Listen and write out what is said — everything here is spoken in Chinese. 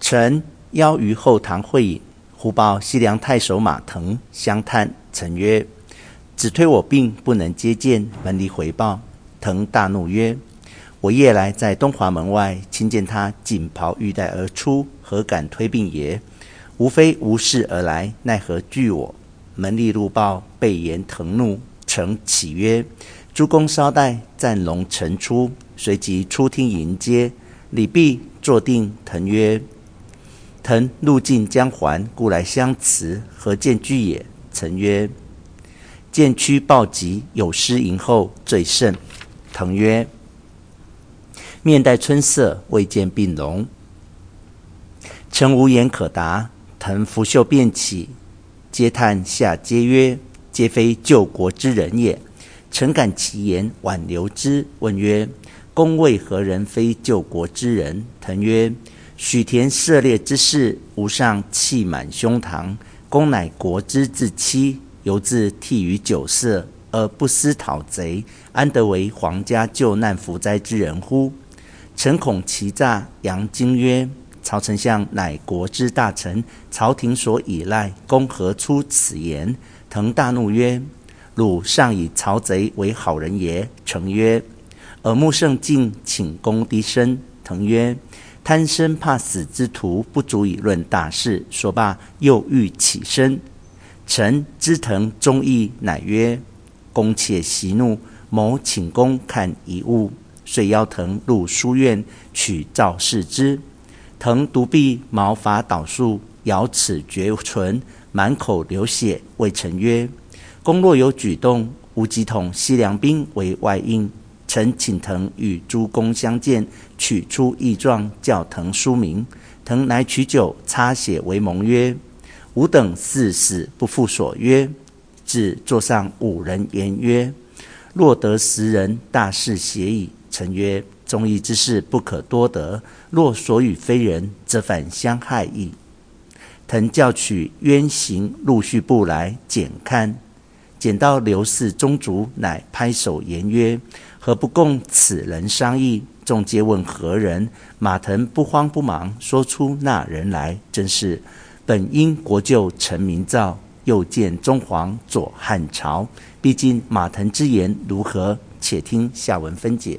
臣邀于后堂会饮，忽报西凉太守马腾相探，臣曰：“只推我病，不能接见。”门吏回报，腾大怒曰：“我夜来在东华门外，亲见他锦袍玉带而出，何敢推病也？无非无事而来，奈何惧我？”门吏入报，备言腾怒，乘起曰：“诸公稍待，暂容臣出。”随即出厅迎接，礼毕，坐定。腾曰：“腾路尽将还，故来相辞，何见惧也？”臣曰：“见屈暴疾，有失迎候，罪甚。”腾曰：“面带春色，未见病容。”臣无言可答。腾拂袖便起，嗟叹下皆曰：“皆非救国之人也。”臣感其言，挽留之，问曰：公为何人非救国之人？腾曰：许田射猎之事，吾上气满胸膛。公乃国之至妻，犹自替于酒色，而不思讨贼，安得为皇家救难扶灾之人乎？臣恐其诈，杨惊曰：曹丞相乃国之大臣，朝廷所倚赖，公何出此言？腾大怒曰：汝尚以曹贼为好人也？臣曰。耳目甚净，请公低声。腾曰：“贪生怕死之徒，不足以论大事。”说罢，又欲起身。臣知腾忠义，乃曰：“公且息怒，谋请公看一物。”遂邀腾入书院，取诏视之。腾独臂，毛发倒竖，咬齿绝唇，满口流血，谓臣曰：“公若有举动，吾即统西凉兵为外应。”臣请腾与诸公相见，取出义状，叫腾书名。腾乃取酒擦血为盟曰：“吾等誓死不负所约。”至座上五人言曰：“若得十人，大事协矣。”臣曰：“忠义之事不可多得，若所与非人，则反相害矣。”腾叫取冤刑录序簿来检看，见到刘氏宗族，乃拍手言曰：何不共此人商议？众皆问何人？马腾不慌不忙，说出那人来，真是本因国舅陈明造，又见中皇左汉朝。毕竟马腾之言如何？且听下文分解。